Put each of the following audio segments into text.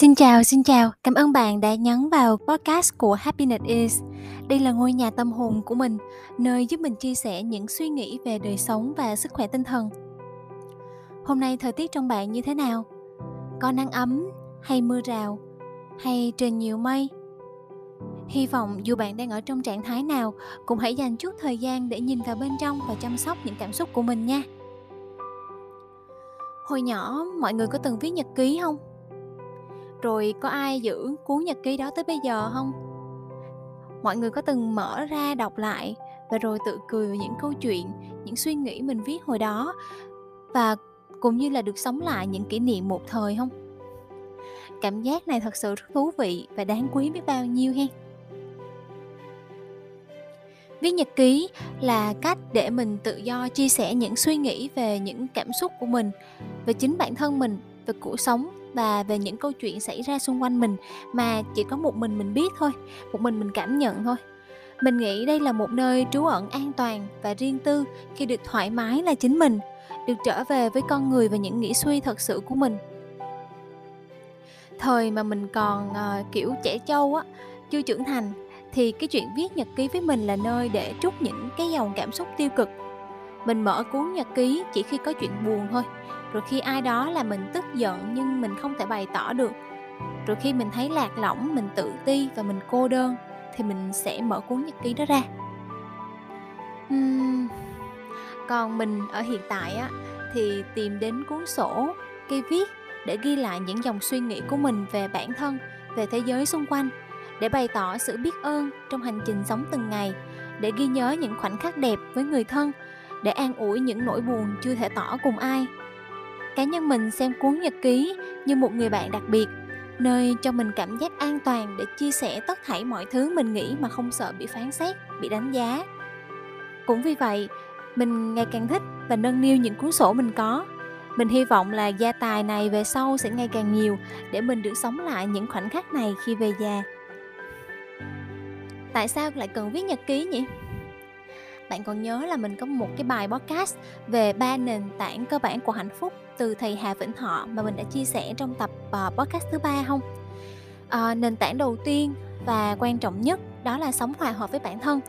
Xin chào, xin chào. Cảm ơn bạn đã nhấn vào podcast của Happiness Is. Đây là ngôi nhà tâm hồn của mình, nơi giúp mình chia sẻ những suy nghĩ về đời sống và sức khỏe tinh thần. Hôm nay thời tiết trong bạn như thế nào? Có nắng ấm hay mưa rào hay trời nhiều mây? Hy vọng dù bạn đang ở trong trạng thái nào, cũng hãy dành chút thời gian để nhìn vào bên trong và chăm sóc những cảm xúc của mình nha. Hồi nhỏ, mọi người có từng viết nhật ký không? Rồi có ai giữ cuốn nhật ký đó tới bây giờ không? Mọi người có từng mở ra đọc lại và rồi tự cười về những câu chuyện, những suy nghĩ mình viết hồi đó và cũng như là được sống lại những kỷ niệm một thời không? Cảm giác này thật sự rất thú vị và đáng quý biết bao nhiêu hen? Viết nhật ký là cách để mình tự do chia sẻ những suy nghĩ về những cảm xúc của mình, về chính bản thân mình, về cuộc sống và về những câu chuyện xảy ra xung quanh mình mà chỉ có một mình mình biết thôi một mình mình cảm nhận thôi. Mình nghĩ đây là một nơi trú ẩn an toàn và riêng tư khi được thoải mái là chính mình được trở về với con người và những nghĩ suy thật sự của mình. Thời mà mình còn uh, kiểu trẻ trâu á chưa trưởng thành thì cái chuyện viết nhật ký với mình là nơi để trút những cái dòng cảm xúc tiêu cực. Mình mở cuốn nhật ký chỉ khi có chuyện buồn thôi rồi khi ai đó là mình tức giận nhưng mình không thể bày tỏ được. Rồi khi mình thấy lạc lõng mình tự ti và mình cô đơn thì mình sẽ mở cuốn nhật ký đó ra. Uhm, còn mình ở hiện tại á thì tìm đến cuốn sổ cây viết để ghi lại những dòng suy nghĩ của mình về bản thân về thế giới xung quanh để bày tỏ sự biết ơn trong hành trình sống từng ngày để ghi nhớ những khoảnh khắc đẹp với người thân để an ủi những nỗi buồn chưa thể tỏ cùng ai cá nhân mình xem cuốn nhật ký như một người bạn đặc biệt, nơi cho mình cảm giác an toàn để chia sẻ tất thảy mọi thứ mình nghĩ mà không sợ bị phán xét, bị đánh giá. Cũng vì vậy, mình ngày càng thích và nâng niu những cuốn sổ mình có. Mình hy vọng là gia tài này về sau sẽ ngày càng nhiều để mình được sống lại những khoảnh khắc này khi về già. Tại sao lại cần viết nhật ký nhỉ? Bạn còn nhớ là mình có một cái bài podcast về ba nền tảng cơ bản của hạnh phúc từ thầy Hà Vĩnh Thọ mà mình đã chia sẻ trong tập ờ, podcast thứ ba không? À, nền tảng đầu tiên và quan trọng nhất đó là sống hòa hợp với bản thân.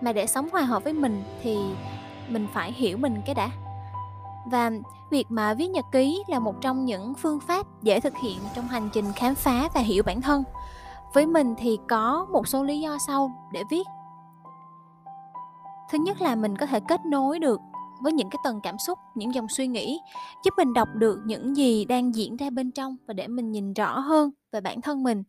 Mà để sống hòa hợp với mình thì mình phải hiểu mình cái đã. Và việc mà viết nhật ký là một trong những phương pháp dễ thực hiện trong hành trình khám phá và hiểu bản thân. Với mình thì có một số lý do sau để viết thứ nhất là mình có thể kết nối được với những cái tầng cảm xúc, những dòng suy nghĩ, giúp mình đọc được những gì đang diễn ra bên trong và để mình nhìn rõ hơn về bản thân mình.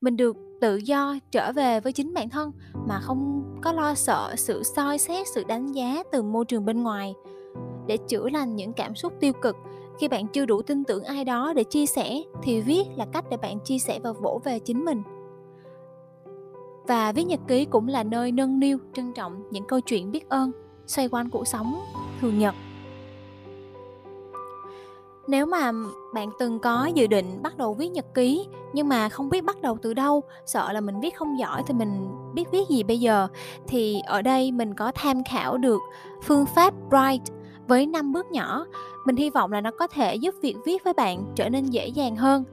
Mình được tự do trở về với chính bản thân mà không có lo sợ sự soi xét, sự đánh giá từ môi trường bên ngoài. Để chữa lành những cảm xúc tiêu cực, khi bạn chưa đủ tin tưởng ai đó để chia sẻ thì viết là cách để bạn chia sẻ và vỗ về chính mình và viết nhật ký cũng là nơi nâng niu, trân trọng những câu chuyện biết ơn xoay quanh cuộc sống thường nhật. Nếu mà bạn từng có dự định bắt đầu viết nhật ký nhưng mà không biết bắt đầu từ đâu, sợ là mình viết không giỏi thì mình biết viết gì bây giờ, thì ở đây mình có tham khảo được phương pháp Bright với 5 bước nhỏ. Mình hy vọng là nó có thể giúp việc viết với bạn trở nên dễ dàng hơn.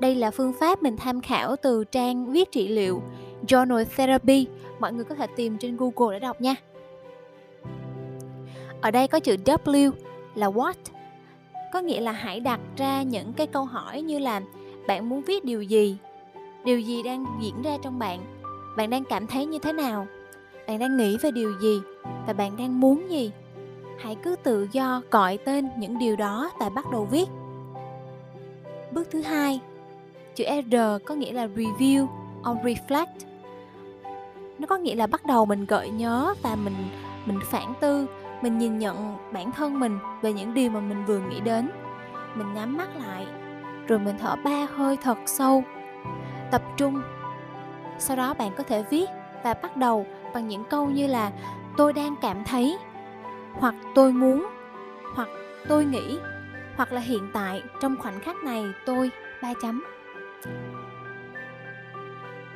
Đây là phương pháp mình tham khảo từ trang viết trị liệu. Journal Therapy. Mọi người có thể tìm trên Google để đọc nha. Ở đây có chữ W là what? Có nghĩa là hãy đặt ra những cái câu hỏi như là bạn muốn viết điều gì? Điều gì đang diễn ra trong bạn? Bạn đang cảm thấy như thế nào? Bạn đang nghĩ về điều gì? Và bạn đang muốn gì? Hãy cứ tự do gọi tên những điều đó và bắt đầu viết. Bước thứ hai, chữ r có nghĩa là review or reflect nó có nghĩa là bắt đầu mình gợi nhớ và mình mình phản tư, mình nhìn nhận bản thân mình về những điều mà mình vừa nghĩ đến. Mình nhắm mắt lại, rồi mình thở ba hơi thật sâu. Tập trung. Sau đó bạn có thể viết và bắt đầu bằng những câu như là, tôi đang cảm thấy hoặc tôi muốn hoặc tôi nghĩ hoặc là hiện tại, trong khoảnh khắc này tôi ba chấm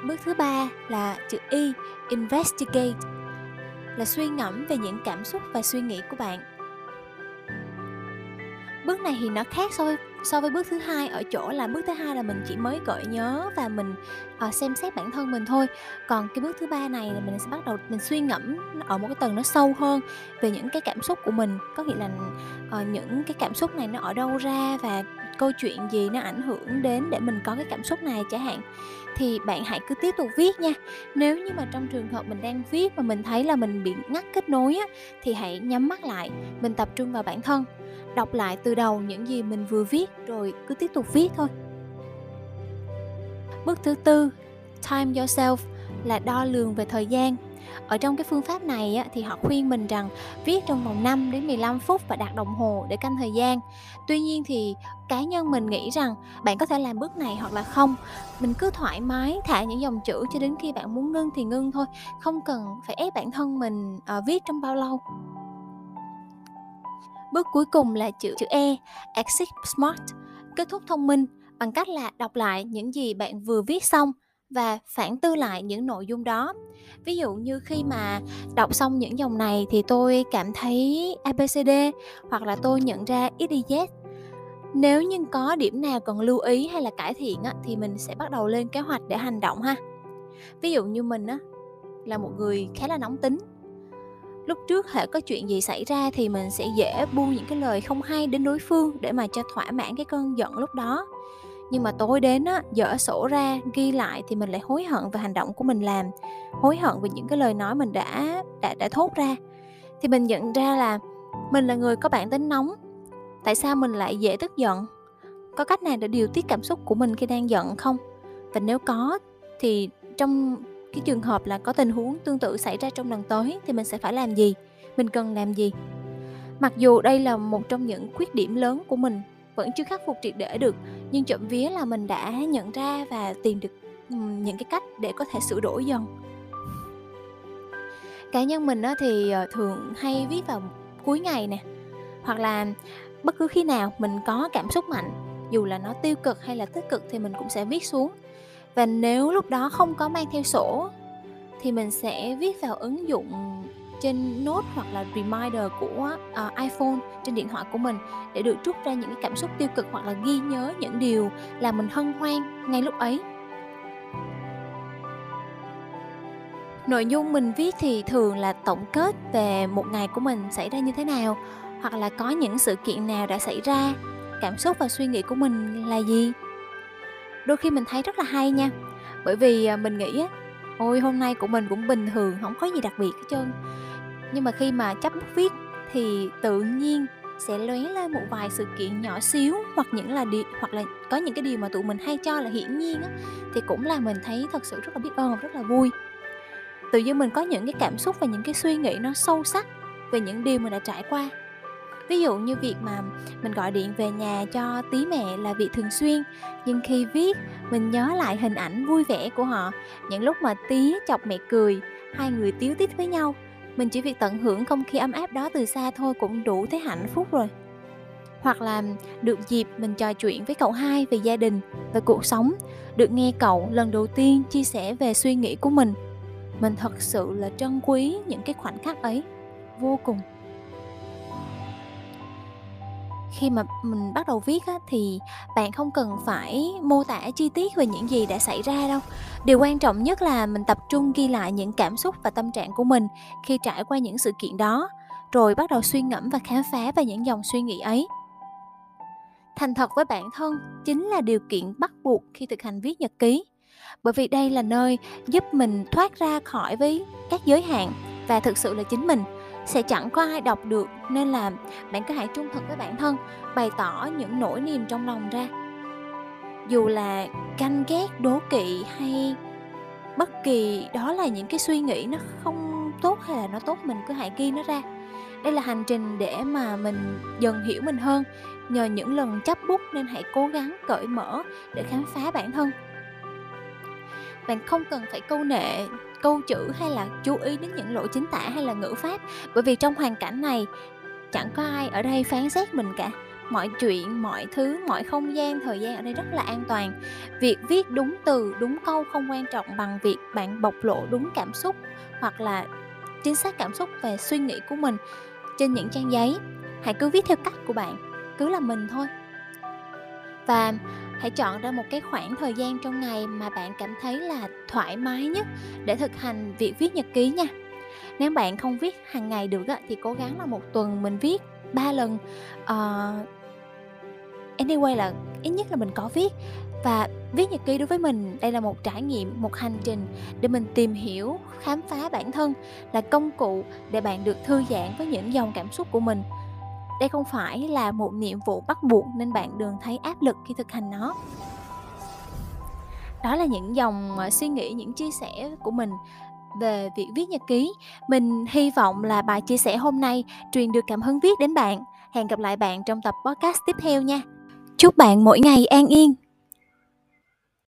bước thứ ba là chữ y investigate. Là suy ngẫm về những cảm xúc và suy nghĩ của bạn. Bước này thì nó khác so với so với bước thứ hai. Ở chỗ là bước thứ hai là mình chỉ mới gợi nhớ và mình uh, xem xét bản thân mình thôi. Còn cái bước thứ ba này là mình sẽ bắt đầu mình suy ngẫm ở một cái tầng nó sâu hơn về những cái cảm xúc của mình. Có nghĩa là uh, những cái cảm xúc này nó ở đâu ra và câu chuyện gì nó ảnh hưởng đến để mình có cái cảm xúc này chẳng hạn thì bạn hãy cứ tiếp tục viết nha. Nếu như mà trong trường hợp mình đang viết mà mình thấy là mình bị ngắt kết nối á, thì hãy nhắm mắt lại mình tập trung vào bản thân đọc lại từ đầu những gì mình vừa viết rồi cứ tiếp tục viết thôi. Bước thứ tư time yourself là đo lường về thời gian ở trong cái phương pháp này á, thì họ khuyên mình rằng viết trong vòng 5 đến 15 phút và đặt đồng hồ để canh thời gian. Tuy nhiên thì cá nhân mình nghĩ rằng bạn có thể làm bước này hoặc là không. Mình cứ thoải mái thả những dòng chữ cho đến khi bạn muốn ngưng thì ngưng thôi, không cần phải ép bản thân mình uh, viết trong bao lâu. Bước cuối cùng là chữ chữ E, exit smart, kết thúc thông minh bằng cách là đọc lại những gì bạn vừa viết xong và phản tư lại những nội dung đó. Ví dụ như khi mà đọc xong những dòng này thì tôi cảm thấy abcd hoặc là tôi nhận ra xyz nếu như có điểm nào cần lưu ý hay là cải thiện á, thì mình sẽ bắt đầu lên kế hoạch để hành động ha. Ví dụ như mình á, là một người khá là nóng tính. Lúc trước hệ có chuyện gì xảy ra thì mình sẽ dễ buông những cái lời không hay đến đối phương để mà cho thỏa mãn cái cơn giận lúc đó nhưng mà tối đến á, dở sổ ra, ghi lại thì mình lại hối hận về hành động của mình làm, hối hận về những cái lời nói mình đã đã đã thốt ra. Thì mình nhận ra là mình là người có bản tính nóng. Tại sao mình lại dễ tức giận? Có cách nào để điều tiết cảm xúc của mình khi đang giận không? Và nếu có, thì trong cái trường hợp là có tình huống tương tự xảy ra trong lần tới thì mình sẽ phải làm gì? Mình cần làm gì? Mặc dù đây là một trong những khuyết điểm lớn của mình, vẫn chưa khắc phục triệt để được nhưng trộm vía là mình đã nhận ra và tìm được những cái cách để có thể sửa đổi dần. Cá nhân mình thì ờ, thường hay viết vào cuối ngày nè, hoặc là bất cứ khi nào mình có cảm xúc mạnh, dù là nó tiêu cực hay là tích cực thì mình cũng sẽ viết xuống. Và nếu lúc đó không có mang theo sổ, thì mình sẽ viết vào ứng dụng trên Note hoặc là reminder của uh, iPhone trên điện thoại của mình để được rút ra những cái cảm xúc tiêu cực hoặc là ghi nhớ những điều là mình hân hoan ngay lúc ấy. Nội dung mình viết thì thường là tổng kết về một ngày của mình xảy ra như thế nào hoặc là có những sự kiện nào đã xảy ra, cảm xúc và suy nghĩ của mình là gì. Đôi khi mình thấy rất là hay nha, bởi vì ờ, mình nghĩ á, ôi hôm nay của mình cũng bình thường, không có gì đặc biệt hết trơn nhưng mà khi mà chấp bút viết thì tự nhiên sẽ lóe lên một vài sự kiện nhỏ xíu hoặc những là điều hoặc là có những cái điều mà tụi mình hay cho là hiển nhiên á, thì cũng là mình thấy thật sự rất là biết ơn và rất là vui. Tự nhiên mình có những cái cảm xúc và những cái suy nghĩ nó sâu sắc về những điều mình đã trải qua. Ví dụ như việc mà mình gọi điện về nhà cho tí mẹ là việc thường xuyên nhưng khi viết mình nhớ lại hình ảnh vui vẻ của họ. Những lúc mà tí chọc mẹ cười hai người tiếu tít với nhau mình chỉ việc tận hưởng không khí ấm áp đó từ xa thôi cũng đủ thấy hạnh phúc rồi. Hoặc là được dịp mình trò chuyện với cậu hai về gia đình về cuộc sống. Được nghe cậu lần đầu tiên chia sẻ về suy nghĩ của mình. Mình thật sự là trân quý những cái khoảnh khắc ấy. Vô cùng khi mà mình bắt đầu viết á, thì bạn không cần phải mô tả chi tiết về những gì đã xảy ra đâu. Điều quan trọng nhất là mình tập trung ghi lại những cảm xúc và tâm trạng của mình khi trải qua những sự kiện đó rồi bắt đầu suy ngẫm và khám phá về những dòng suy nghĩ ấy. Thành thật với bản thân chính là điều kiện bắt buộc khi thực hành viết nhật ký bởi vì đây là nơi giúp mình thoát ra khỏi với các giới hạn và thực sự là chính mình sẽ chẳng có ai đọc được, nên là bạn cứ hãy trung thực với bản thân, bày tỏ những nỗi niềm trong lòng ra. Dù là canh ghét, đố kỵ hay bất kỳ, đó là những cái suy nghĩ nó không tốt hay là nó tốt, mình cứ hãy ghi nó ra. Đây là hành trình để mà mình dần hiểu mình hơn. Nhờ những lần chấp bút nên hãy cố gắng cởi mở để khám phá bản thân bạn không cần phải câu nệ, câu chữ hay là chú ý đến những lỗi chính tả hay là ngữ pháp. Bởi vì trong hoàn cảnh này, chẳng có ai ở đây phán xét mình cả. Mọi chuyện, mọi thứ, mọi không gian, thời gian ở đây rất là an toàn. Việc viết đúng từ, đúng câu không quan trọng bằng việc bạn bộc lộ đúng cảm xúc hoặc là chính xác cảm xúc về suy nghĩ của mình trên những trang giấy. Hãy cứ viết theo cách của bạn, cứ là mình thôi. Và hãy chọn ra một cái khoảng thời gian trong ngày mà bạn cảm thấy là thoải mái nhất để thực hành việc viết nhật ký nha. Nếu bạn không viết hàng ngày được á, thì cố gắng là một tuần mình viết ba lần. Uh, anyway là ít nhất là mình có viết. Và viết nhật ký đối với mình đây là một trải nghiệm một hành trình để mình tìm hiểu khám phá bản thân là công cụ để bạn được thư giãn với những dòng cảm xúc của mình đây không phải là một nhiệm vụ bắt buộc nên bạn đừng thấy áp lực khi thực hành nó. Đó là những dòng ờ, suy nghĩ, những chia sẻ của mình về việc viết nhật ký. Mình hy vọng là bài chia sẻ hôm nay truyền được cảm hứng viết đến bạn. Hẹn gặp lại bạn trong tập podcast tiếp theo nha. Chúc bạn mỗi ngày an yên.